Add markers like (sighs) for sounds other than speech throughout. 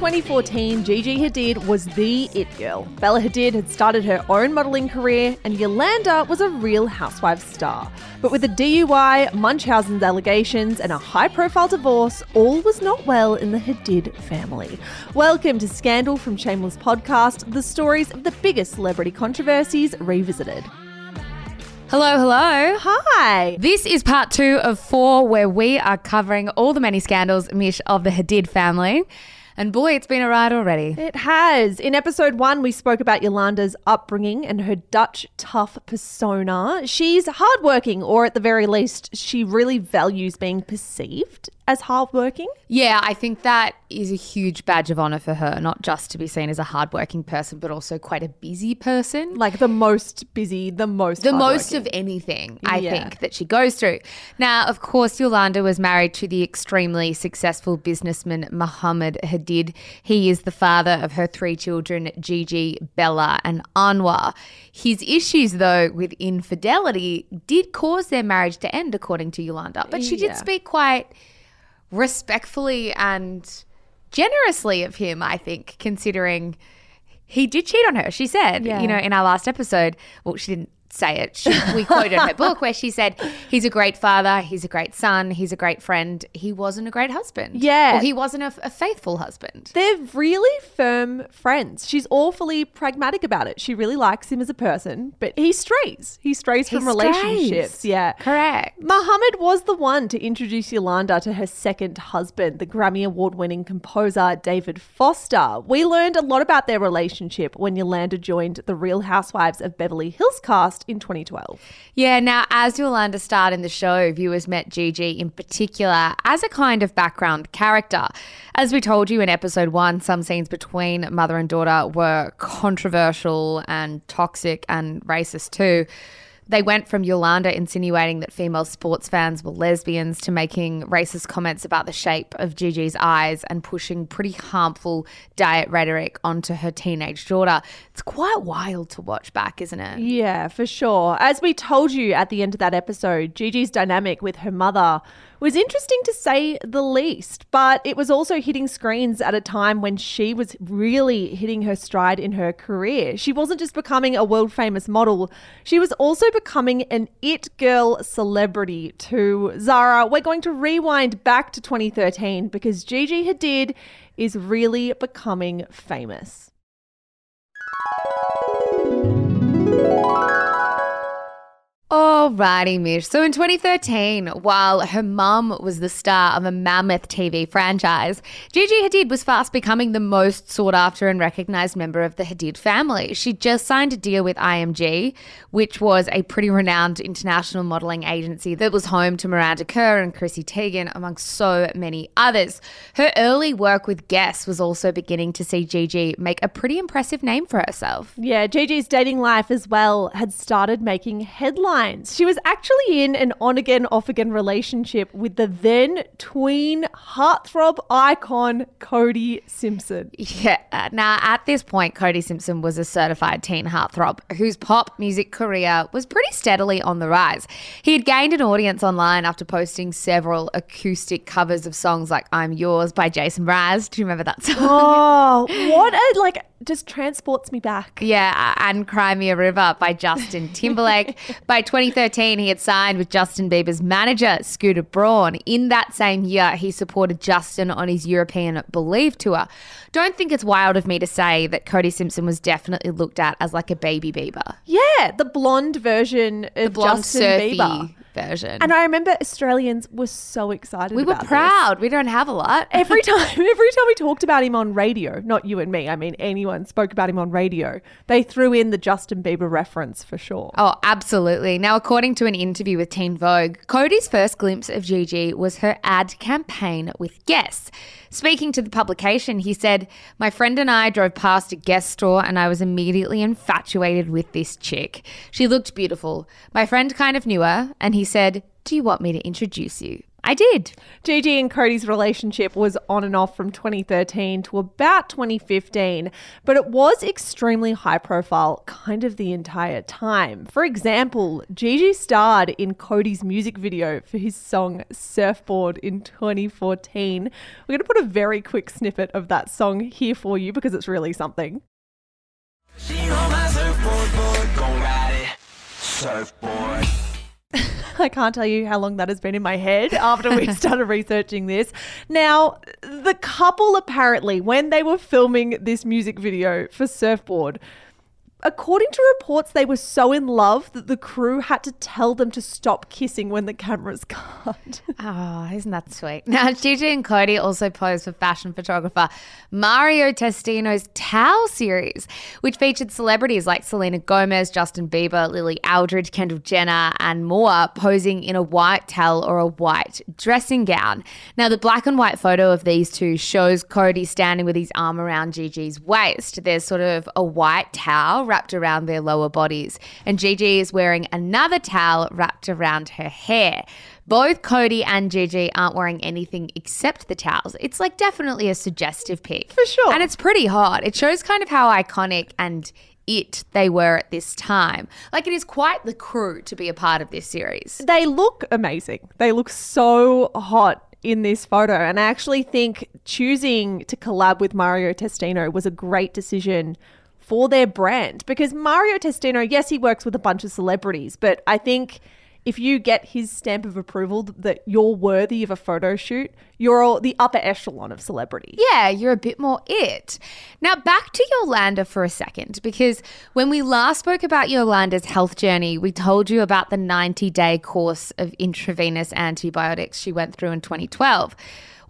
By 2014, Gigi Hadid was the it girl. Bella Hadid had started her own modelling career, and Yolanda was a real housewife star. But with a DUI, Munchausen's allegations, and a high profile divorce, all was not well in the Hadid family. Welcome to Scandal from Shameless Podcast, the stories of the biggest celebrity controversies revisited. Hello, hello. Hi. This is part two of four, where we are covering all the many scandals, Mish, of the Hadid family. And boy, it's been a ride already. It has. In episode one, we spoke about Yolanda's upbringing and her Dutch tough persona. She's hardworking, or at the very least, she really values being perceived as hardworking. Yeah, I think that is a huge badge of honor for her, not just to be seen as a hardworking person, but also quite a busy person. Like the most busy, the most the most of anything, I Yeah. think, that she goes through. Now, of course, Yolanda was married to the extremely successful businessman Mohammed Hadid. He is the father of her three children, Gigi, Bella, and Anwar. His issues, though, with infidelity did cause their marriage to end, according to Yolanda. But she Yeah. did speak quite respectfully and generously of him, I think, considering he did cheat on her. She said, Yeah. you know, in our last episode, well, she didn't say it. She, we quoted her book where she said, he's a great father, he's a great son, he's a great friend. He wasn't a great husband. Yeah. Or he wasn't a, a faithful husband. They're really firm friends. She's awfully pragmatic about it. She really likes him as a person, but he strays. He strays from strays. relationships. Yeah. Correct. Muhammad was the one to introduce Yolanda to her second husband, the Grammy Award winning composer David Foster. We learned a lot about their relationship when Yolanda joined the Real Housewives of Beverly Hills cast in 2012. Yeah, now as Yolanda starred in the show, viewers met Gigi in particular as a kind of background character. As we told you in episode one, some scenes between mother and daughter were controversial and toxic and racist too. They went from Yolanda insinuating that female sports fans were lesbians to making racist comments about the shape of Gigi's eyes and pushing pretty harmful diet rhetoric onto her teenage daughter. It's quite wild to watch back, isn't it? Yeah, for sure. As we told you at the end of that episode, Gigi's dynamic with her mother was interesting to say the least, but it was also hitting screens at a time when she was really hitting her stride in her career. She wasn't just becoming a world famous model, she was also becoming an it girl celebrity too. Zara, we're going to rewind back to 2013 because Gigi Hadid is really becoming famous. Alrighty, Mish. So in 2013, while her mum was the star of a mammoth TV franchise, Gigi Hadid was fast becoming the most sought after and recognized member of the Hadid family. She just signed a deal with IMG, which was a pretty renowned international modeling agency that was home to Miranda Kerr and Chrissy Teigen, amongst so many others. Her early work with Guess was also beginning to see Gigi make a pretty impressive name for herself. Yeah, Gigi's dating life as well had started making headlines. She was actually in an on again, off again relationship with the then tween heartthrob icon Cody Simpson. Yeah. uh, Now, at this point, Cody Simpson was a certified teen heartthrob whose pop music career was pretty steadily on the rise. He had gained an audience online after posting several acoustic covers of songs like I'm Yours by Jason Mraz. Do you remember that song? Oh, (laughs) what a like just transports me back. Yeah, and Cry Me a River by Justin (laughs) Timberlake. by 2013, he had signed with Justin Bieber's manager, Scooter Braun. In that same year, he supported Justin on his European Believe tour. Don't think it's wild of me to say that Cody Simpson was definitely looked at as like a baby Bieber. Yeah, the blonde version of The blonde Justin surfy Bieber. Version. And I remember Australians were so excited. we were about this. proud. We don't have a lot. (laughs) Every (laughs) time, every time we talked about him on radio, not you and me, I mean anyone spoke about him on radio, they threw in the Justin Bieber reference for sure. Oh, absolutely. Now, according to an interview with Teen Vogue, Cody's first glimpse of Gigi was her ad campaign with Guess. Speaking to the publication, he said, My friend and I drove past a Guess store and I was immediately infatuated with this chick. She looked beautiful. My friend kind of knew her and he said, Do you want me to introduce you? I did. Gigi and Cody's relationship was on and off from 2013 to about 2015, but it was extremely high profile kind of the entire time. For example, Gigi starred in Cody's music video for his song Surfboard in 2014. We're going to put a very quick snippet of that song here for you because it's really something. She on my surfboard, board, gon' ride it. Surfboard. (laughs) I can't tell you how long that has been in my head after we (laughs) started researching this. Now, the couple apparently, when they were filming this music video for Surfboard, According to reports, they were so in love that the crew had to tell them to stop kissing when the cameras (laughs) cut. oh, ah, isn't that sweet? Now, (laughs) Gigi and Cody also posed for fashion photographer Mario Testino's Towel series, which featured celebrities like Selena Gomez, Justin Bieber, Lily Aldridge, Kendall Jenner, and more posing in a white towel or a white dressing gown. Now, the black and white photo of these two shows Cody standing with his arm around Gigi's waist. There's sort of a white towel wrapped around their lower bodies, and Gigi is wearing another towel wrapped around her hair. Both Cody and Gigi aren't wearing anything except the towels. It's like definitely a suggestive pic. For sure. And it's pretty hot. It shows kind of how iconic and it they were at this time. Like it is quite the crew to be a part of this series. They look amazing. They look so hot in this photo. And I actually think choosing to collab with Mario Testino was a great decision for their brand because Mario Testino, yes, he works with a bunch of celebrities, but I think if you get his stamp of approval that you're worthy of a photo shoot, you're the upper echelon of celebrity. Yeah, you're a bit more it. Now, back to Yolanda for a second, because when we last spoke about Yolanda's health journey, we told you about the 90 day course of intravenous antibiotics she went through in 2012.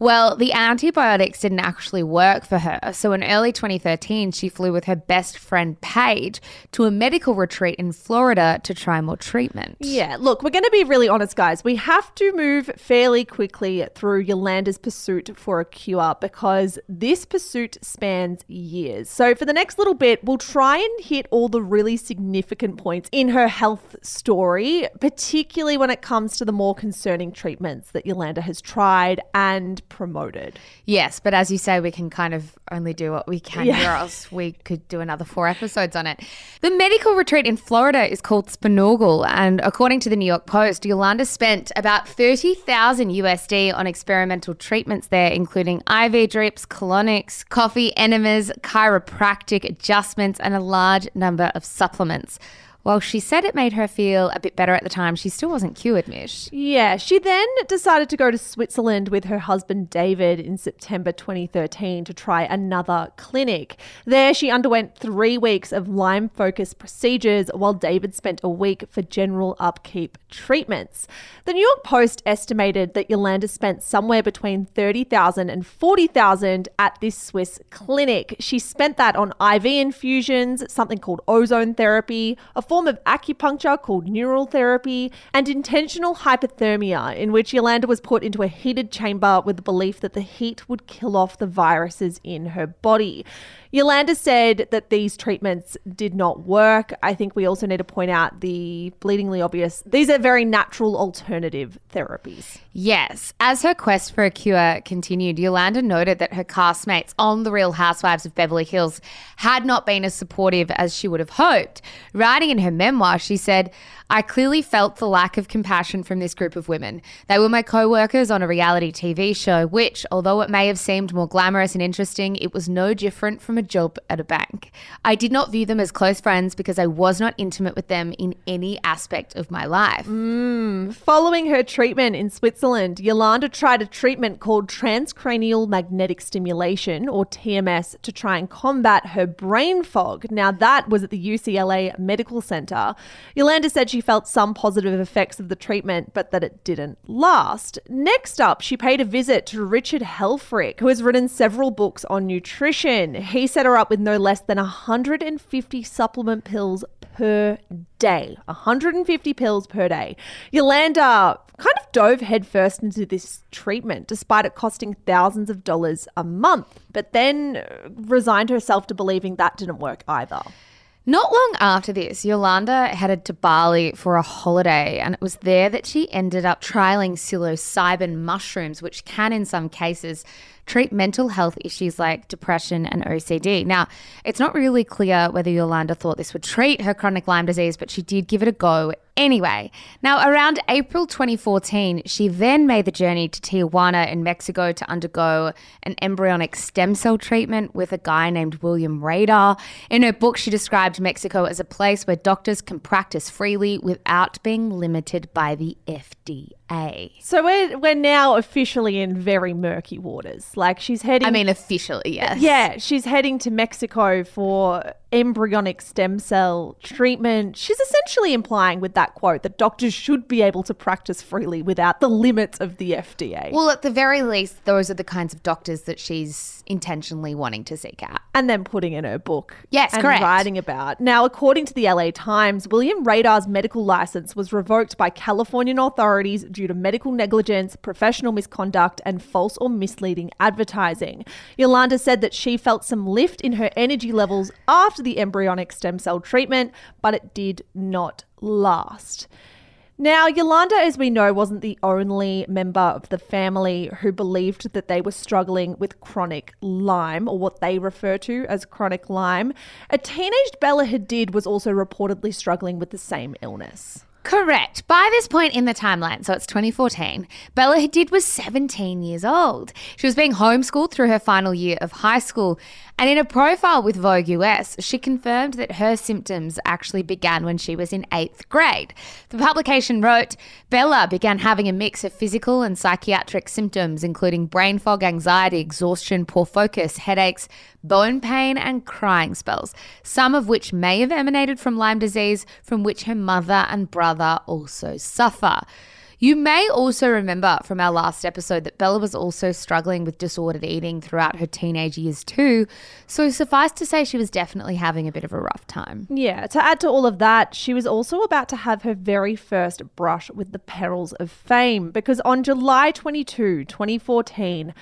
Well, the antibiotics didn't actually work for her. So in early 2013, she flew with her best friend Paige to a medical retreat in Florida to try more treatment. Yeah, look, we're going to be really honest, guys. We have to move fairly quickly through Yolanda's pursuit for a cure because this pursuit spans years. So for the next little bit, we'll try and hit all the really significant points in her health story, particularly when it comes to the more concerning treatments that Yolanda has tried and promoted. Yes, but as you say, we can kind of only do what we can yeah. here, else we could do another four episodes on it. The medical retreat in Florida is called Spinalgle, and according to the New York Post, Yolanda spent about 30,000 USD on experimental treatments there, including IV drips, colonics, coffee enemas, chiropractic adjustments, and a large number of supplements. While she said it made her feel a bit better at the time, she still wasn't cured, Mish. Yeah, she then decided to go to Switzerland with her husband David in September 2013 to try another clinic. There, she underwent three weeks of Lyme focused procedures while David spent a week for general upkeep treatments. The New York Post estimated that Yolanda spent somewhere between 30,000 and 40,000 at this Swiss clinic. She spent that on IV infusions, something called ozone therapy, a form of acupuncture called neural therapy, and intentional hypothermia, in which Yolanda was put into a heated chamber with the belief that the heat would kill off the viruses in her body. Yolanda said that these treatments did not work. I think we also need to point out the bleedingly obvious, these are very natural alternative therapies. Yes. As her quest for a cure continued, Yolanda noted that her castmates on The Real Housewives of Beverly Hills had not been as supportive as she would have hoped. Writing in her memoir, she said, I clearly felt the lack of compassion from this group of women. They were my co workers on a reality TV show, which, although it may have seemed more glamorous and interesting, it was no different from a job at a bank. I did not view them as close friends because I was not intimate with them in any aspect of my life. Mm. Following her treatment in Switzerland, Yolanda tried a treatment called transcranial magnetic stimulation, or TMS, to try and combat her brain fog. Now, that was at the UCLA Medical Center. Yolanda said she felt some positive effects of the treatment, but that it didn't last. Next up, she paid a visit to Richard Helfrich, who has written several books on nutrition. He set her up with no less than 150 supplement pills per day. 150 pills per day. Yolanda kind of dove headfirst into this treatment despite it costing thousands of dollars a month, but then resigned herself to believing that didn't work either. Not long after this, Yolanda headed to Bali for a holiday, and it was there that she ended up trialing psilocybin mushrooms, which can, in some cases, treat mental health issues like depression and OCD. Now, it's not really clear whether Yolanda thought this would treat her chronic Lyme disease, but she did give it a go anyway. Now, around April 2014, she then made the journey to Tijuana in Mexico to undergo an embryonic stem cell treatment with a guy named William Rader. In her book, she described Mexico as a place where doctors can practice freely without being limited by the FDA. So we're we're now officially in very murky waters. Like she's heading I mean, officially, yes. Yeah, she's heading to Mexico for embryonic stem cell treatment. She's essentially implying with that quote that doctors should be able to practice freely without the limits of the FDA. Well, at the very least, those are the kinds of doctors that she's intentionally wanting to seek out. and then putting in her book. Yes, and correct. writing about. Now, according to the LA Times, William Rader's medical license was revoked by Californian authorities due to medical negligence, professional misconduct, and false or misleading advertising. Yolanda said that she felt some lift in her energy levels after the embryonic stem cell treatment, but it did not last. Now, Yolanda, as we know, wasn't the only member of the family who believed that they were struggling with chronic Lyme, or what they refer to as chronic Lyme. A teenaged Bella Hadid was also reportedly struggling with the same illness. Correct. By this point in the timeline, so it's 2014, Bella Hadid was 17 years old. She was being homeschooled through her final year of high school. And in a profile with Vogue US, she confirmed that her symptoms actually began when she was in eighth grade. The publication wrote Bella began having a mix of physical and psychiatric symptoms, including brain fog, anxiety, exhaustion, poor focus, headaches, bone pain, and crying spells, some of which may have emanated from Lyme disease, from which her mother and brother also suffer. You may also remember from our last episode that Bella was also struggling with disordered eating throughout her teenage years too, so suffice to say she was definitely having a bit of a rough time. Yeah, to add to all of that, she was also about to have her very first brush with the perils of fame because on July 22, 2014,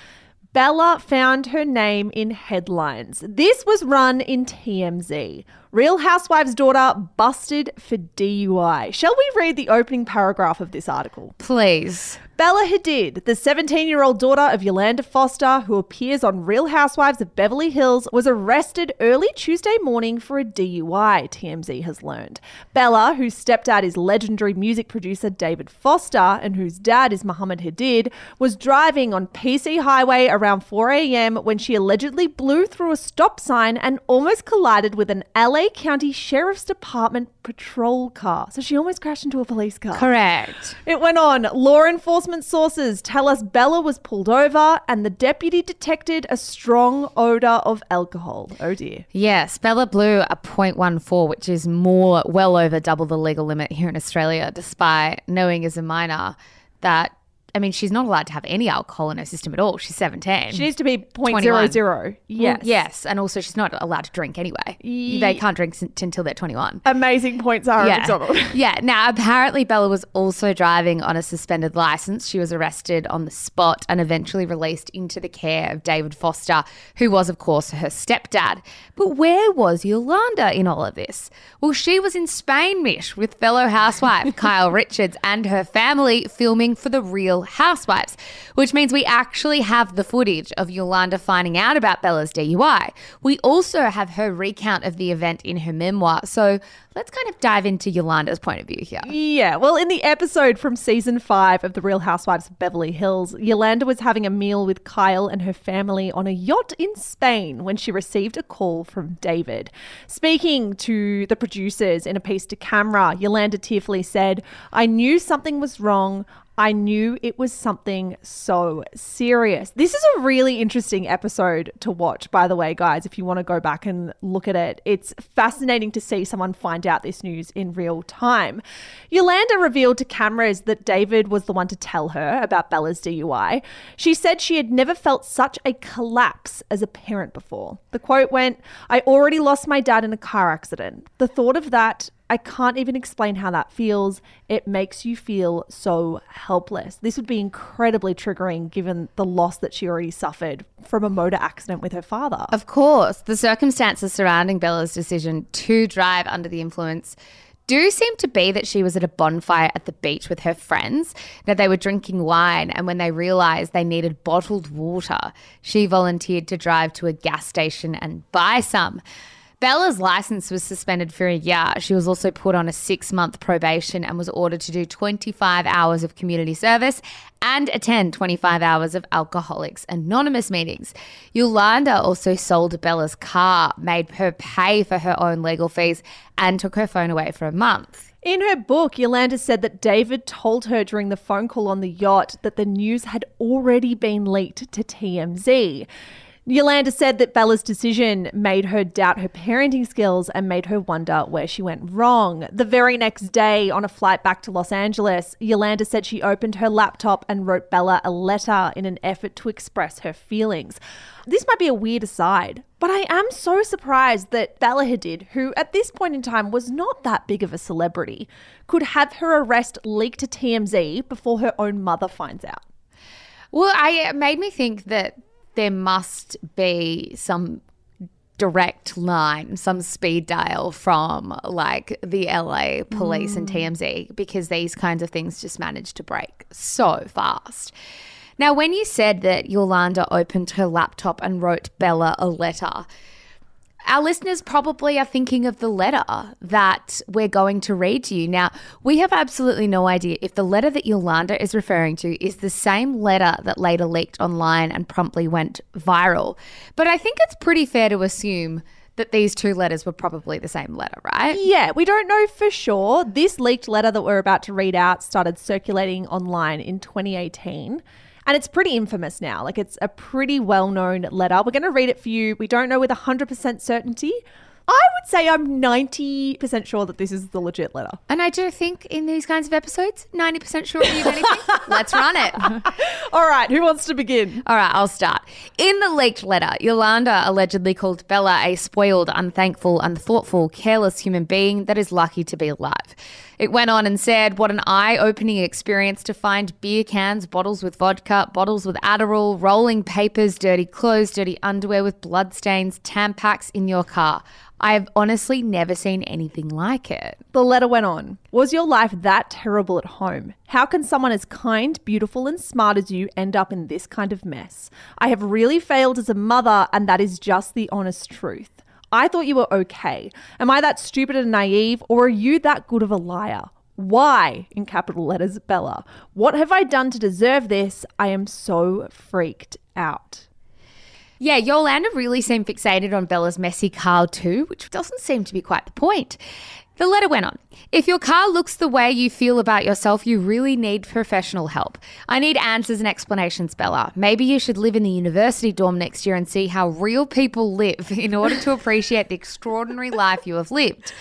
Bella found her name in headlines. This was run in TMZ. Real Housewives' daughter busted for DUI. Shall we read the opening paragraph of this article? Please. Bella Hadid, the 17 year old daughter of Yolanda Foster, who appears on Real Housewives of Beverly Hills, was arrested early Tuesday morning for a DUI, TMZ has learned. Bella, whose stepdad is legendary music producer David Foster and whose dad is Muhammad Hadid, was driving on PC Highway around 4 a.m. when she allegedly blew through a stop sign and almost collided with an LA County Sheriff's Department patrol car. So she almost crashed into a police car. Correct. It went on. Law enforcement sources tell us Bella was pulled over and the deputy detected a strong odor of alcohol. Oh dear. Yes, Bella blew a 0.14, which is more, well over double the legal limit here in Australia, despite knowing as a minor that, I mean, she's not allowed to have any alcohol in her system at all. She's 17. She needs to be 21. 0.00. Yes. Well, yes. And also, she's not allowed to drink anyway. Ye- They can't drink s- until they're 21. Amazing points are Yeah. McDonald. (laughs) yeah. Now, apparently, Bella was also driving on a suspended license. She was arrested on the spot and eventually released into the care of David Foster, who was, of course, her stepdad. But where was Yolanda in all of this? Well, she was in Spain, Mish, with fellow housewife (laughs) Kyle Richards and her family filming for the Real Housewives, which means we actually have the footage of Yolanda finding out about Bella's DUI. We also have her recount of the event in her memoir. So let's kind of dive into Yolanda's point of view here. Yeah, well, in the episode from season five of The Real Housewives of Beverly Hills, Yolanda was having a meal with Kyle and her family on a yacht in Spain when she received a call from David. Speaking to the producers in a piece to camera, Yolanda tearfully said, I knew something was wrong. I knew it was something so serious. This is a really interesting episode to watch, by the way, guys, if you want to go back and look at it. It's fascinating to see someone find out this news in real time. Yolanda revealed to cameras that David was the one to tell her about Bella's DUI. She said she had never felt such a collapse as a parent before. The quote went, I already lost my dad in a car accident. The thought of that I can't even explain how that feels. It makes you feel so helpless. This would be incredibly triggering given the loss that she already suffered from a motor accident with her father. Of course, the circumstances surrounding Bella's decision to drive under the influence do seem to be that she was at a bonfire at the beach with her friends. that they were drinking wine, and when they realized they needed bottled water, she volunteered to drive to a gas station and buy some. Bella's license was suspended for a year. She was also put on a six month probation and was ordered to do 25 hours of community service and attend 25 hours of Alcoholics Anonymous meetings. Yolanda also sold Bella's car, made her pay for her own legal fees, and took her phone away for a month. In her book, Yolanda said that David told her during the phone call on the yacht that the news had already been leaked to TMZ. Yolanda said that Bella's decision made her doubt her parenting skills and made her wonder where she went wrong. The very next day, on a flight back to Los Angeles, Yolanda said she opened her laptop and wrote Bella a letter in an effort to express her feelings. This might be a weird aside, but I am so surprised that Bella Hadid, who at this point in time was not that big of a celebrity, could have her arrest leaked to TMZ before her own mother finds out. Well, I it made me think that there must be some direct line, some speed dial from like the LA police mm. and TMZ because these kinds of things just manage to break so fast. Now, when you said that Yolanda opened her laptop and wrote Bella a letter, our listeners probably are thinking of the letter that we're going to read to you. Now, we have absolutely no idea if the letter that Yolanda is referring to is the same letter that later leaked online and promptly went viral. But I think it's pretty fair to assume that these two letters were probably the same letter, right? Yeah, we don't know for sure. This leaked letter that we're about to read out started circulating online in 2018. And it's pretty infamous now. Like it's a pretty well known letter. We're going to read it for you. We don't know with 100% certainty. I would say I'm 90% sure that this is the legit letter. And I do think in these kinds of episodes, 90% sure of anything. (laughs) Let's run it. (laughs) All right, who wants to begin? All right, I'll start. In the leaked letter, Yolanda allegedly called Bella a spoiled, unthankful, unthoughtful, careless human being that is lucky to be alive. It went on and said, What an eye opening experience to find beer cans, bottles with vodka, bottles with Adderall, rolling papers, dirty clothes, dirty underwear with bloodstains, Tampax in your car. I've honestly never seen anything like it. The letter went on Was your life that terrible at home? How can someone as kind, beautiful, and smart as you end up in this kind of mess? I have really failed as a mother, and that is just the honest truth. I thought you were okay. Am I that stupid and naive, or are you that good of a liar? Why, in capital letters, Bella? What have I done to deserve this? I am so freaked out. Yeah, Yolanda really seemed fixated on Bella's messy car too, which doesn't seem to be quite the point. The letter went on. If your car looks the way you feel about yourself, you really need professional help. I need answers and explanations, Bella. Maybe you should live in the university dorm next year and see how real people live (laughs) in order to appreciate the extraordinary life you have lived.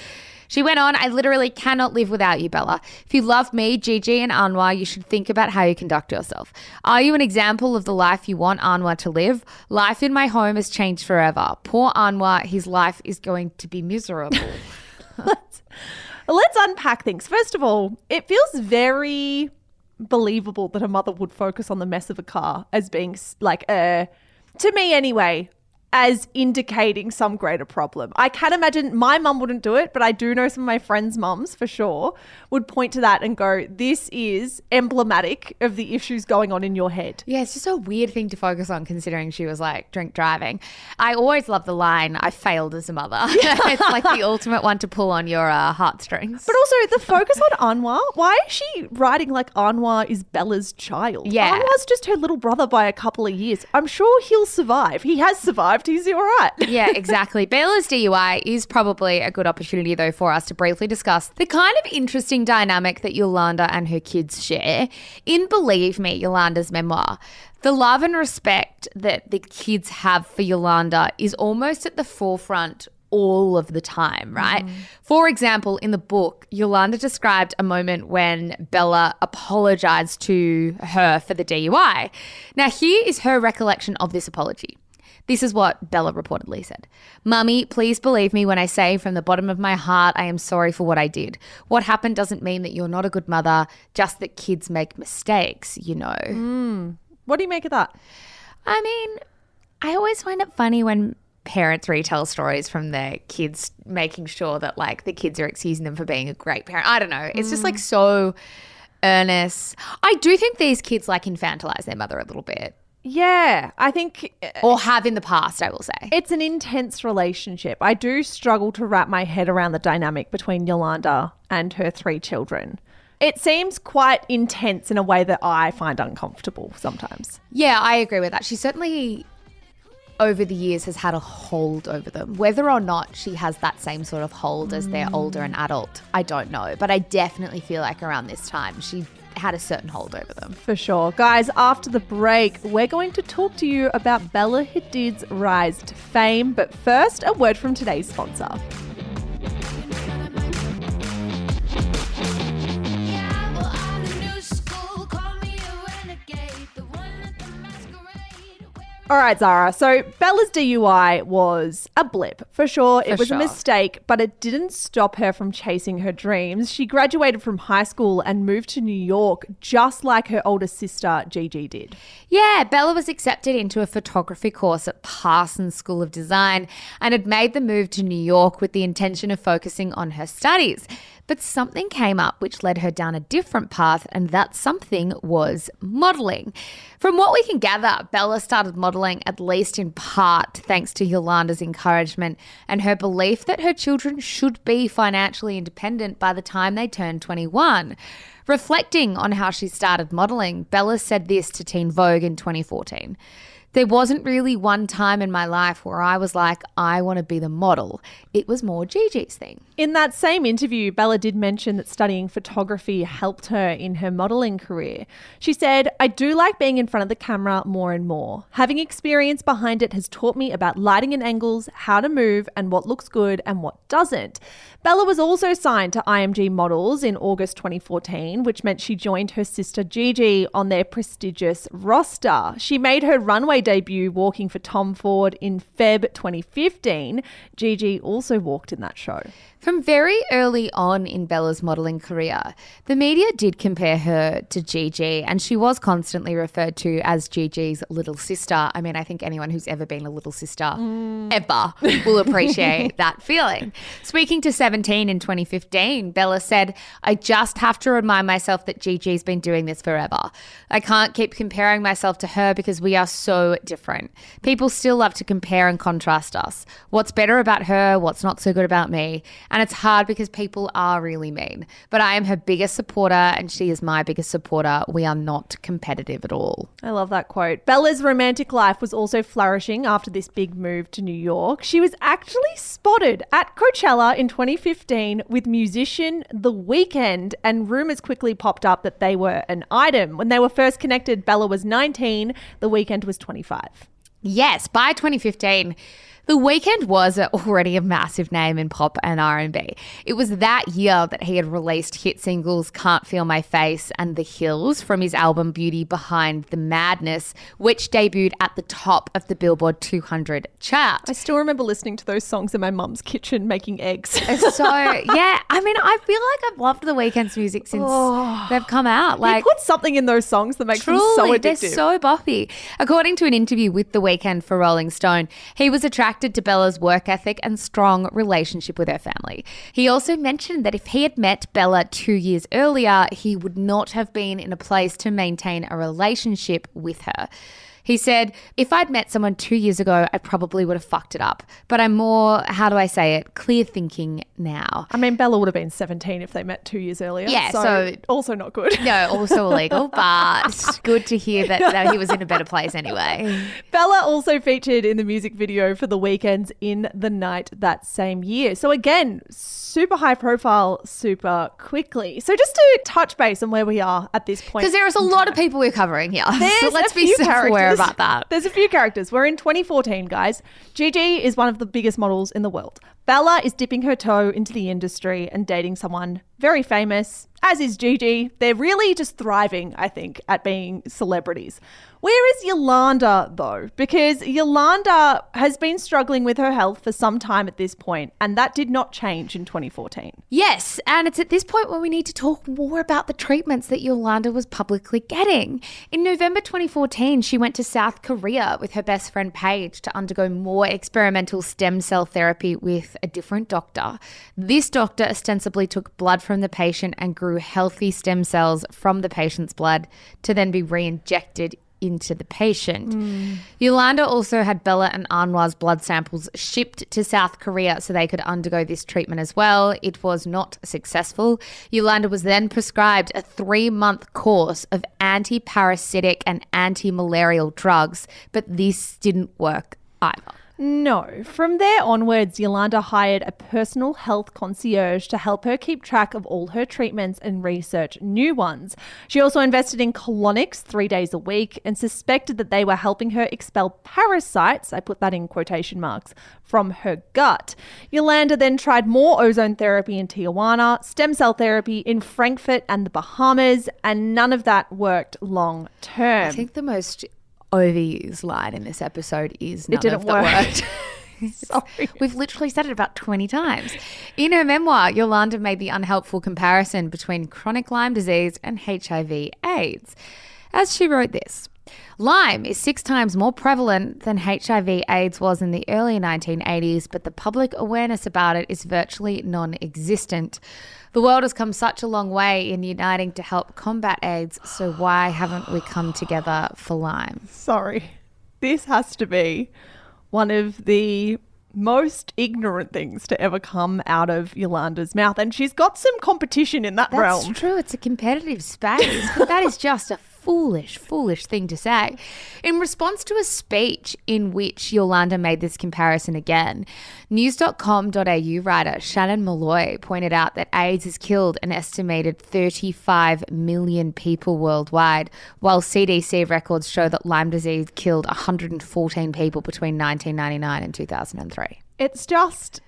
She went on, I literally cannot live without you, Bella. If you love me, Gigi, and Anwar, you should think about how you conduct yourself. Are you an example of the life you want Anwar to live? Life in my home has changed forever. Poor Anwar, his life is going to be miserable. (laughs) let's, let's unpack things. First of all, it feels very believable that a mother would focus on the mess of a car as being like a, to me anyway, as indicating some greater problem. I can imagine my mum wouldn't do it, but I do know some of my friends' mums for sure would point to that and go, This is emblematic of the issues going on in your head. Yeah, it's just a weird thing to focus on considering she was like drink driving. I always love the line, I failed as a mother. (laughs) it's like the ultimate one to pull on your uh, heartstrings. But also the focus on Anwar. Why is she writing like Anwar is Bella's child? Yeah. Anwar's just her little brother by a couple of years. I'm sure he'll survive. He has survived survived, he's all right. yeah, (laughs) exactly. Bella's DUI is probably a good opportunity, though, for us to briefly discuss the kind of interesting dynamic that Yolanda and her kids share. In Believe Me, Yolanda's memoir, the love and respect that the kids have for Yolanda is almost at the forefront all of the time, right? Mm. For example, in the book, Yolanda described a moment when Bella apologized to her for the DUI. Now, here is her recollection of this apology. This is what Bella reportedly said Mummy, please believe me when I say from the bottom of my heart, I am sorry for what I did. What happened doesn't mean that you're not a good mother, just that kids make mistakes, you know. Mm. What do you make of that? I mean, I always find it funny when parents retell stories from their kids, making sure that like the kids are excusing them for being a great parent. I don't know. It's just mm. like so earnest. I do think these kids like infantilize their mother a little bit, Yeah, I think uh, or have in the past. I will say. it's an intense relationship. I do struggle to wrap my head around the dynamic between Yolanda and her three children. It seems quite intense in a way that I find uncomfortable sometimes. Yeah, I agree with that. She certainly, over the years, has had a hold over them. Whether or not she has that same sort of hold as they're older and adult, I don't know. But I definitely feel like around this time, she had a certain hold over them. For sure. Guys, after the break, we're going to talk to you about Bella Hadid's rise to fame. But first, a word from today's sponsor. All right, Zara. So Bella's DUI was a blip for sure. it was sure. a mistake, but it didn't stop her from chasing her dreams. She graduated from high school and moved to New York, just like her older sister Gigi did. Yeah, Bella was accepted into a photography course at Parsons School of Design and had made the move to New York with the intention of focusing on her studies. But something came up which led her down a different path, and that something was modeling. From what we can gather, Bella started modeling at least in part thanks to Yolanda's encouragement and her belief that her children should be financially independent by the time they turn 21. Reflecting on how she started modeling, Bella said this to Teen Vogue in 2014. There wasn't really one time in my life where I was like, I want to be the model. It was more Gigi's thing. In that same interview, Bella did mention that studying photography helped her in her modeling career. She said, I do like being in front of the camera more and more. Having experience behind it has taught me about lighting and angles, how to move, and what looks good and what doesn't. Bella was also signed to IMG Models in August 2014, which meant she joined her sister Gigi on their prestigious roster. She made her runway debut walking for Tom Ford in Feb 2015. Gigi also walked in that show. From very early on in Bella's modeling career, the media did compare her to Gigi, and she was constantly referred to as Gigi's little sister. I mean, I think anyone who's ever been a little sister mm. ever will appreciate (laughs) that feeling. Speaking to 17 in 2015, Bella said, I just have to remind myself that Gigi's been doing this forever. I can't keep comparing myself to her because we are so different. People still love to compare and contrast us. What's better about her? What's not so good about me? And it's hard because people are really mean. But I am her biggest supporter and she is my biggest supporter. We are not competitive at all. I love that quote. Bella's romantic life was also flourishing after this big move to New York. She was actually spotted at Coachella in 2015 with musician The Weeknd, and rumors quickly popped up that they were an item. When they were first connected, Bella was 19, The Weeknd was 25. Yes, by 2015, The Weeknd was already a massive name in pop and R&B. It was that year that he had released hit singles "Can't Feel My Face" and "The Hills" from his album "Beauty Behind the Madness," which debuted at the top of the Billboard 200 chart. I still remember listening to those songs in my mum's kitchen making eggs. So (laughs) yeah, I mean, I feel like I've loved The Weeknd's music since oh. they've come out. he Like put something in those songs that makes them so Truly, they're so boppy. According to an interview with The Weeknd for Rolling Stone, he was attracted to Bella's work ethic and strong relationship with her family. He also mentioned that if he had met Bella two years earlier, he would not have been in a place to maintain a relationship with her. He said, if I'd met someone two years ago, I probably would have fucked it up. But I'm more, how do I say it, clear thinking now. I mean, Bella would have been 17 if they met two years earlier. Yeah, so, so- also not good. No, also (laughs) illegal, but good to hear that, that he was in a better place anyway. (laughs) Bella also featured in the music video for the Weeknd's in the night that same year. So again, super high profile, super quickly. So just to touch base on where we are at this point. Because there is a lot of people we're covering here. so (laughs) There's let's a be characters. About that. There's a few characters. We're in 2014, guys. Gigi is one of the biggest models in the world. Bella is dipping her toe into the industry and dating someone very famous, as is Gigi. They're really just thriving, I think, at being celebrities. Where is Yolanda, though? Because Yolanda has been struggling with her health for some time at this point, and that did not change in 2014. Yes, and it's at this point where we need to talk more about the treatments that Yolanda was publicly getting. In November 2014, she went to South Korea with her best friend Paige to undergo more experimental stem cell therapy with a different doctor. This doctor ostensibly took blood from the patient and grew healthy stem cells from the patient's blood to then be re injected into the patient. Mm. Yolanda also had Bella and Anwar's blood samples shipped to South Korea so they could undergo this treatment as well. It was not successful. Yolanda was then prescribed a three month course of anti parasitic and anti malarial drugs, but this didn't work either. No. From there onwards, Yolanda hired a personal health concierge to help her keep track of all her treatments and research new ones. She also invested in colonics three days a week and suspected that they were helping her expel parasites, I put that in quotation marks, from her gut. Yolanda then tried more ozone therapy in Tijuana, stem cell therapy in Frankfurt and the Bahamas, and none of that worked long term. I think the most overused line in this episode is none didn't of that work. worked. (laughs) Sorry. (laughs) We've literally said it about 20 times. In her memoir, Yolanda made the unhelpful comparison between chronic Lyme disease and HIV AIDS. As she wrote this, Lyme is six times more prevalent than HIV AIDS was in the early 1980s, but the public awareness about it is virtually non existent. The world has come such a long way in uniting to help combat AIDS, so why haven't we come together for Lyme? Sorry. This has to be one of the most ignorant things to ever come out of Yolanda's mouth. And she's got some competition in that That's realm. That's true. It's a competitive space, but that is just a foolish, foolish thing to say. In response to a speech in which Yolanda made this comparison again, news.com.au writer Shannon Molloy pointed out that AIDS has killed an estimated 35 million people worldwide, while CDC records show that Lyme disease killed 114 people between 1999 and 2003. It's just.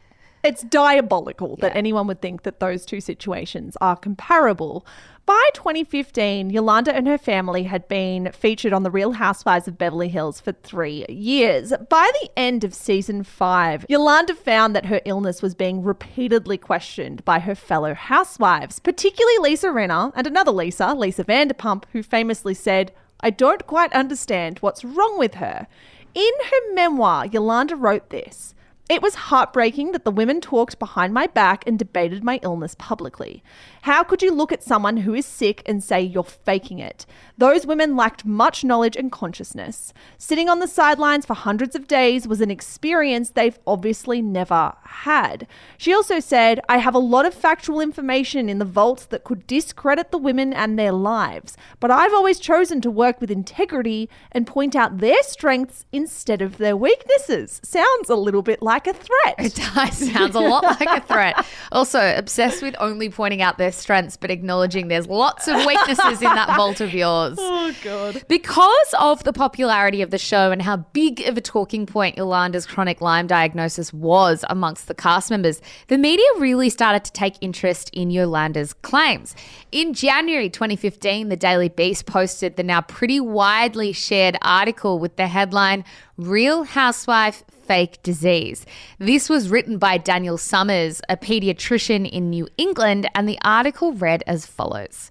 It's diabolical that anyone would think that those two situations are comparable. By 2015, Yolanda and her family had been featured on The Real Housewives of Beverly Hills for three years. By the end of season five, Yolanda found that her illness was being repeatedly questioned by her fellow housewives, particularly Lisa Rinna and another Lisa, Lisa Vanderpump, who famously said, I don't quite understand what's wrong with her. In her memoir, Yolanda wrote this. It was heartbreaking that the women talked behind my back and debated my illness publicly. How could you look at someone who is sick and say you're faking it? Those women lacked much knowledge and consciousness. Sitting on the sidelines for hundreds of days was an experience they've obviously never had. She also said, I have a lot of factual information in the vaults that could discredit the women and their lives, but I've always chosen to work with integrity and point out their strengths instead of their weaknesses. Sounds a little bit like a threat. It does. (laughs) Sounds a lot like a threat. Also, obsessed with only pointing out their strengths, but acknowledging there's lots of weaknesses in that vault of yours. (laughs) Oh, God. Because of the popularity of the show and how big of a talking point Yolanda's chronic Lyme diagnosis was amongst the cast members, the media really started to take interest in Yolanda's claims. In January 2015, the Daily Beast posted the now pretty widely shared article with the headline Real Housewife Fake Disease. This was written by Daniel Summers, a pediatrician in New England, and the article read as follows.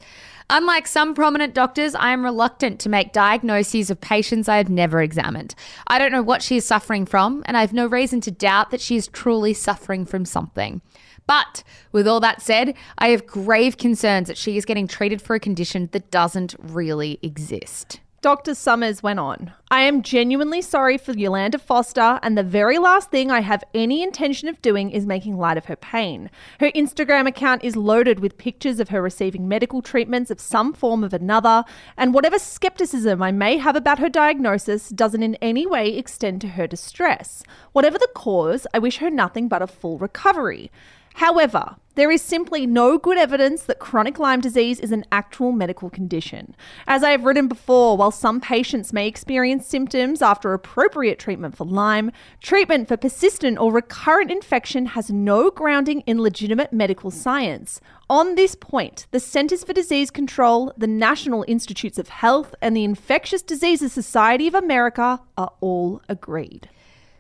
Unlike some prominent doctors, I am reluctant to make diagnoses of patients I have never examined. I don't know what she is suffering from, and I have no reason to doubt that she is truly suffering from something. But with all that said, I have grave concerns that she is getting treated for a condition that doesn't really exist. Dr. Summers went on. I am genuinely sorry for Yolanda Foster, and the very last thing I have any intention of doing is making light of her pain. Her Instagram account is loaded with pictures of her receiving medical treatments of some form of another, and whatever skepticism I may have about her diagnosis doesn't in any way extend to her distress. Whatever the cause, I wish her nothing but a full recovery. However, there is simply no good evidence that chronic Lyme disease is an actual medical condition. As I have written before, while some patients may experience symptoms after appropriate treatment for Lyme, treatment for persistent or recurrent infection has no grounding in legitimate medical science. On this point, the Centers for Disease Control, the National Institutes of Health, and the Infectious Diseases Society of America are all agreed.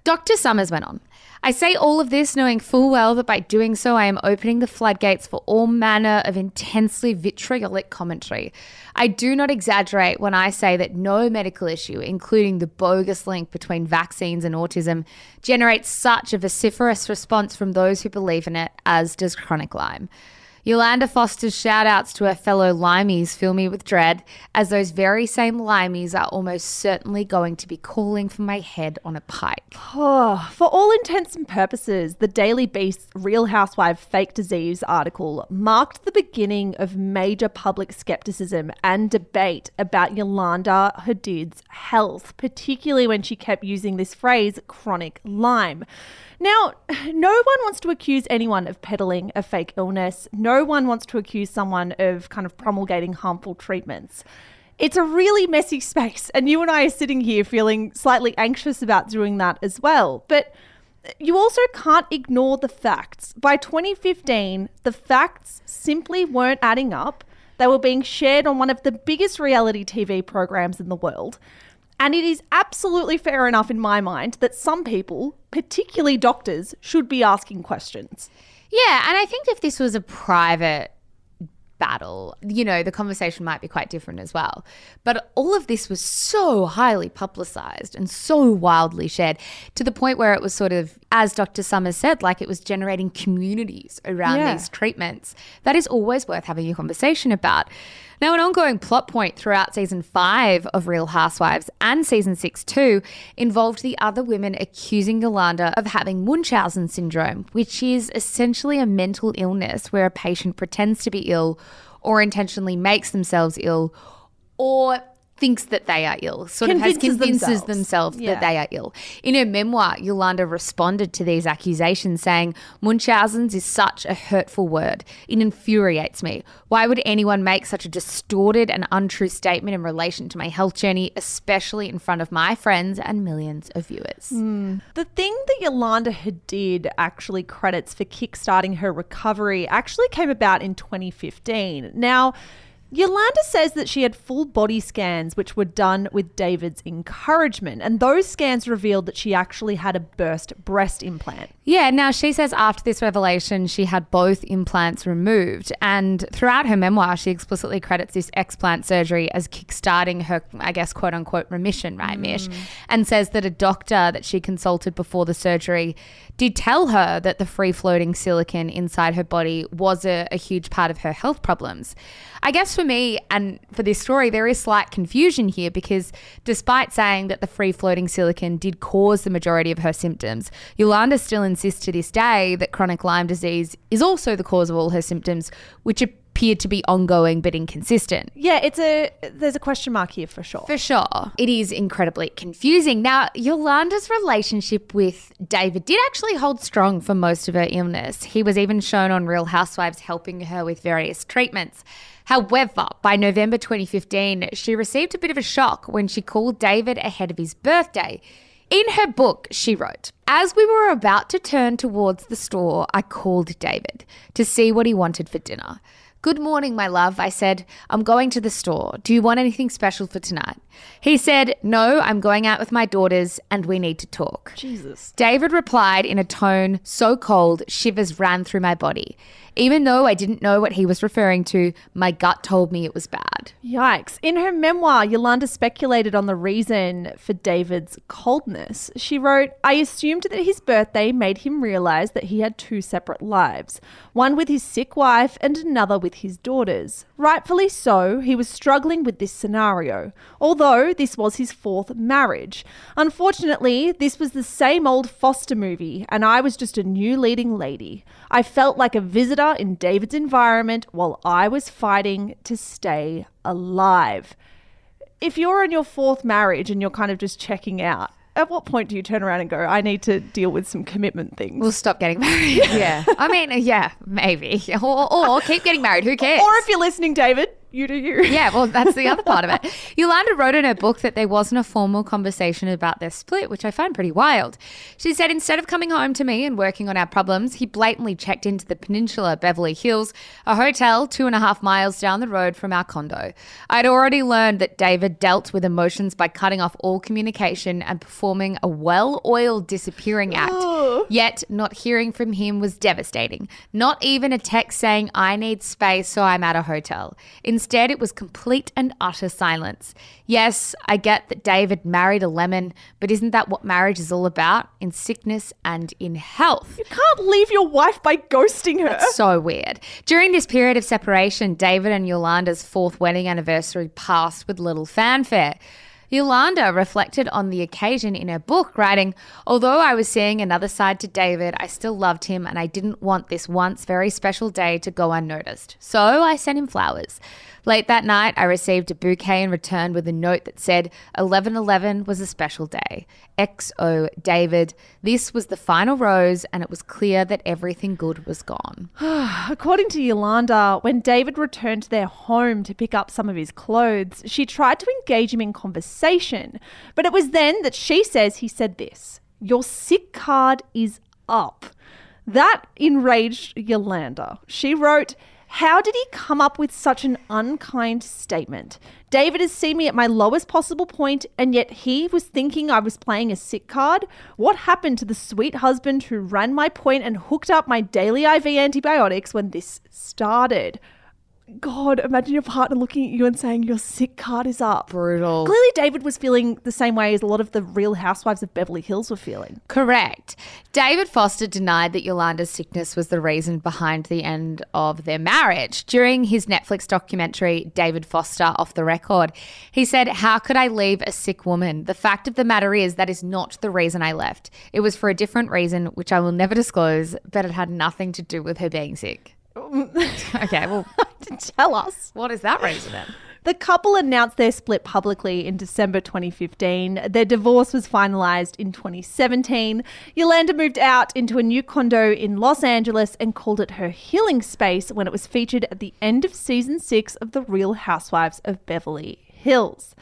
Dr. Summers went on. I say all of this knowing full well that by doing so, I am opening the floodgates for all manner of intensely vitriolic commentary. I do not exaggerate when I say that no medical issue, including the bogus link between vaccines and autism, generates such a vociferous response from those who believe in it as does chronic Lyme. Yolanda Foster's shout outs to her fellow Lymies fill me with dread, as those very same Lymies are almost certainly going to be calling for my head on a pike. Oh, for all intents and purposes, the Daily Beast's Real Housewife Fake Disease article marked the beginning of major public skepticism and debate about Yolanda Hadid's health, particularly when she kept using this phrase, chronic Lyme. Now, (sighs) no one wants to accuse anyone of peddling a fake illness. No one wants to accuse someone of kind of promulgating harmful treatments. It's a really messy (laughs) space, and you and I are sitting here feeling slightly anxious about doing that as well. But uh, you also can't ignore the facts. By 2015, the facts simply weren't adding up. They were being shared on one of the biggest reality TV programs in the world. And it is absolutely fair enough in my mind that some people, particularly doctors, should be asking questions. Yeah, and I think if this was a private battle, you know, the conversation might be quite different as well. But all of this was so highly publicized and so wildly shared to the point where it was sort of, as Dr. Summers said, like it was generating communities around Yeah. these treatments. That is always worth having a conversation about. Now, an ongoing plot point throughout season five of Real Housewives and season six too involved the other women accusing Yolanda of having Munchausen syndrome, which is essentially a mental illness where a patient pretends to be ill or intentionally makes themselves ill or thinks that they are ill, sort of has Convinces convinces themselves. themselves Yeah. that they are ill. In her memoir, Yolanda responded to these accusations saying, Munchausen's is such a hurtful word. It infuriates me. Why would anyone make such a distorted and untrue statement in relation to my health journey, especially in front of my friends and millions of viewers? Hmm. The thing that Yolanda Hadid actually credits for kickstarting her recovery actually came about in 2015. Now, Yolanda says that she had full body scans which were done with David's encouragement, and those scans revealed that she actually had a burst breast implant. Yeah, now she says after this revelation, she had both implants removed. And throughout her memoir, she explicitly credits this explant surgery as kickstarting her, I guess, quote unquote, remission, right, Mish? Mm. And says that a doctor that she consulted before the surgery did tell her that the free floating silicon inside her body was a, a huge part of her health problems. I guess for me and for this story, there is slight confusion here because despite saying that the free floating silicon did cause the majority of her symptoms, Yolanda still insists to this day that chronic Lyme disease is also the cause of all her symptoms, which appear to be ongoing but inconsistent. Yeah, it's a there's a question mark here for sure. For sure. It is incredibly confusing. Now, Yolanda's relationship with David did actually hold strong for most of her illness. He was even shown on Real Housewives helping her with various treatments. However, by November 2015, she received a bit of a shock when she called David ahead of his birthday. In her book, she wrote, As we were about to turn towards the store, I called David to see what he wanted for dinner. Good morning, my love, I said. I'm going to the store. Do you want anything special for tonight? He said, No, I'm going out with my daughters and we need to talk. Jesus. David replied in a tone so cold, shivers ran through my body. Even though I didn't know what he was referring to, my gut told me it was bad. Yikes. In her memoir, Yolanda speculated on the reason for David's coldness. She wrote, I assumed that his birthday made him realize that he had two separate lives one with his sick wife and another with his daughters. Rightfully so, he was struggling with this scenario, although this was his fourth marriage. Unfortunately, this was the same old Foster movie, and I was just a new leading lady. I felt like a visitor in David's environment while I was fighting to stay alive. If you're in your fourth marriage and you're kind of just checking out, at what point do you turn around and go, I need to deal with some commitment things? We'll stop getting married. (laughs) Yeah. I mean, yeah, maybe. (laughs) Or, or keep getting married. Who cares? or if you're listening, David, you do you. Yeah, well, that's the other part of it. (laughs) Yolanda wrote in her book that there wasn't a formal conversation about their split, which I find pretty wild. She said instead of coming home to me and working on our problems, he blatantly checked into the Peninsula Beverly Hills, a hotel two and a half miles down the road from our condo. I'd already learned that David dealt with emotions by cutting off all communication and performing a well oiled disappearing act. Yet, not hearing from him was devastating. Not even a text saying, I need space, so I'm at a hotel. Instead, it was complete and utter silence. Yes, I get that David married a lemon, but isn't that what marriage is all about? In sickness and in health. You can't leave your wife by ghosting her. That's So weird. During this period of separation, David and Yolanda's fourth wedding anniversary passed with little fanfare. Yolanda reflected on the occasion in her book, writing, Although I was seeing another side to David, I still loved him and I didn't want this once very special day to go unnoticed. So I sent him flowers. Late that night, I received a bouquet in return with a note that said 1111 was a special day. XO David. This was the final rose, and it was clear that everything good was gone. (sighs) According to Yolanda, when David returned to their home to pick up some of his clothes, she tried to engage him in conversation. But it was then that she says he said this Your sick card is up. That enraged Yolanda. She wrote, How did he come up with such an unkind statement? David has seen me at my lowest possible point, and yet he was thinking I was playing a sick card. What happened to the sweet husband who ran my point and hooked up my daily IV antibiotics when this started? God, imagine your partner looking at you and saying your sick card is up. Brutal. Clearly, David was feeling the same way as a lot of the real housewives of Beverly Hills were feeling. Correct. David Foster denied that Yolanda's sickness was the reason behind the end of their marriage. During his Netflix documentary, David Foster Off the Record, he said, How could I leave a sick woman? The fact of the matter is, that is not the reason I left. It was for a different reason, which I will never disclose, but it had nothing to do with her being sick. (laughs) okay, well, (laughs) Tell us. what is that reason then? The couple announced their split publicly in December 2015. Their divorce was finalized in 2017. Yolanda moved out into a new condo in Los Angeles and called it her healing space when it was featured at the end of season six of The Real Housewives of Beverly Hills.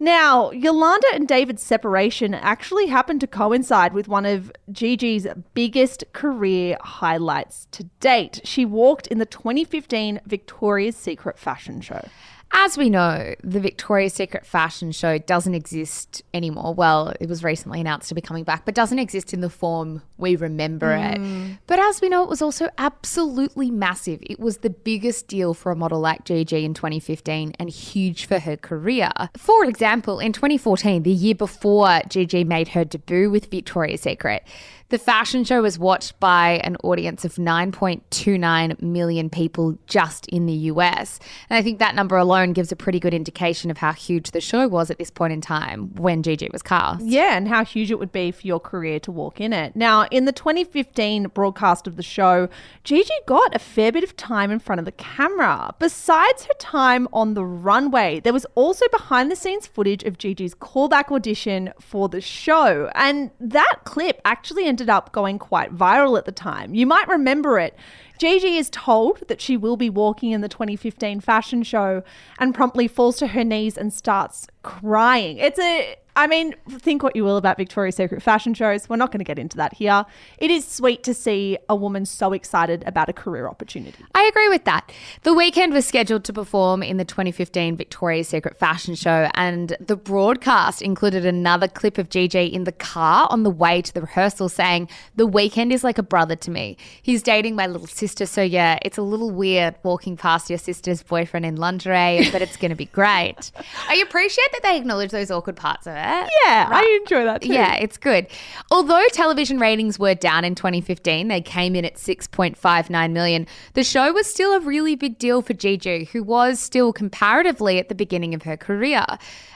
Now, Yolanda and David's separation actually happened to coincide with one of Gigi's biggest career highlights to date. She walked in the 2015 Victoria's Secret fashion show. As we know, the Victoria's Secret fashion show doesn't exist anymore. Well, it was recently announced to be coming back, but doesn't exist in the form we remember it. Mm. But as we know, it was also absolutely massive. It was the biggest deal for a model like Gigi in 2015 and huge for her career. For example, in 2014, the year before Gigi made her debut with Victoria's Secret, the fashion show was watched by an audience of 9.29 million people just in the US. And I think that number alone gives a pretty good indication of how huge the show was at this point in time when Gigi was cast. Yeah, and how huge it would be for your career to walk in it. Now, in the 2015 broadcast of the show, Gigi got a fair bit of time in front of the camera. Besides her time on the runway, there was also behind the scenes footage of Gigi's callback audition for the show. And that clip actually ended up going quite viral at the time. You might remember it. Gigi is told that she will be walking in the 2015 fashion show and promptly falls to her knees and starts crying. It's a, I mean, think what you will about Victoria's Secret fashion shows. We're not going to get into that here. It is sweet to see a woman so excited about a career opportunity. I agree with that. The Weeknd was scheduled to perform in the 2015 Victoria's Secret fashion show, and the broadcast included another clip of Gigi in the car on the way to the rehearsal saying, The Weeknd is like a brother to me. He's dating my little sister, so yeah, it's a little weird walking past your sister's boyfriend in lingerie, but it's going to be great. (laughs) I appreciate that they acknowledge those awkward parts of it. Yeah, I enjoy that too. Yeah, it's good. Although television ratings were down in 2015, they came in at 6.59 million. The show was still a really big deal for Gigi, who was still comparatively at the beginning of her career.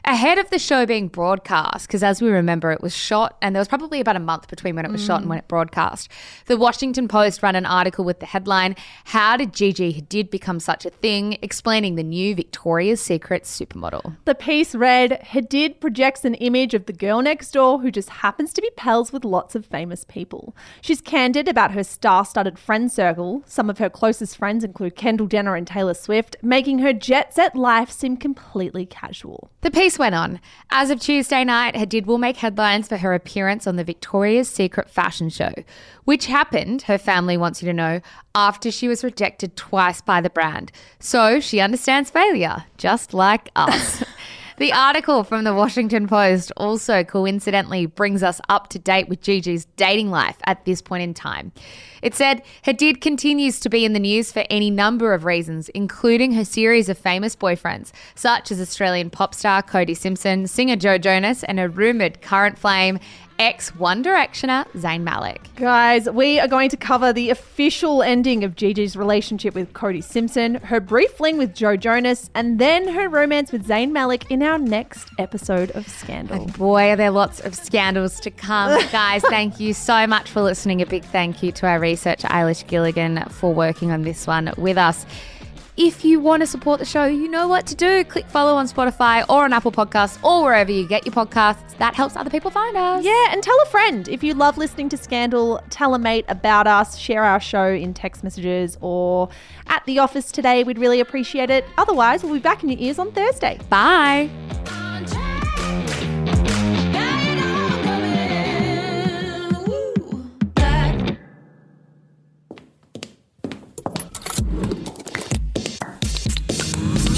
Ahead of the show being broadcast, because as we remember, it was shot, and there was probably about a month between when it was shot and mm. when it broadcast. The Washington Post ran an article with the headline, How Did Gigi Hadid Become Such a Thing? explaining the new Victoria's Secret supermodel. The piece read Hadid projects an image of the girl next door who just happens to be pals with lots of famous people. She's candid about her star studded friend circle. Some of her closest friends include Kendall Jenner and Taylor Swift, making her jet set life seem completely casual. The piece went on. As of Tuesday night, Hadid will make headlines for her appearance on the Victoria's Secret fashion show, which happened, her family wants you to know, after she was rejected twice by the brand. So she understands failure, just like us. (laughs) The article from the Washington Post also coincidentally brings us up to date with Gigi's dating life at this point in time. It said Hadid continues to be in the news for any number of reasons, including her series of famous boyfriends, such as Australian pop star Cody Simpson, singer Joe Jonas, and a rumoured current flame, ex One Directioner Zayn Malik. Guys, we are going to cover the official ending of Gigi's relationship with Cody Simpson, her brief fling with Joe Jonas, and then her romance with Zayn Malik in our next episode of Scandal. Boy, are there lots of scandals to come. (laughs) Guys, thank you so much for listening. A big thank you to our researcher, Eilish Gilligan, for working on this one with us. If you want to support the show, you know what to do. Click follow on Spotify or on Apple Podcasts or wherever you get your podcasts. That helps other people find us. Yeah, and tell a friend. If you love listening to Scandal, tell a mate about us, share our show in text messages or at the office today. We'd really appreciate it. Otherwise, we'll be back in your ears on Thursday. Bye.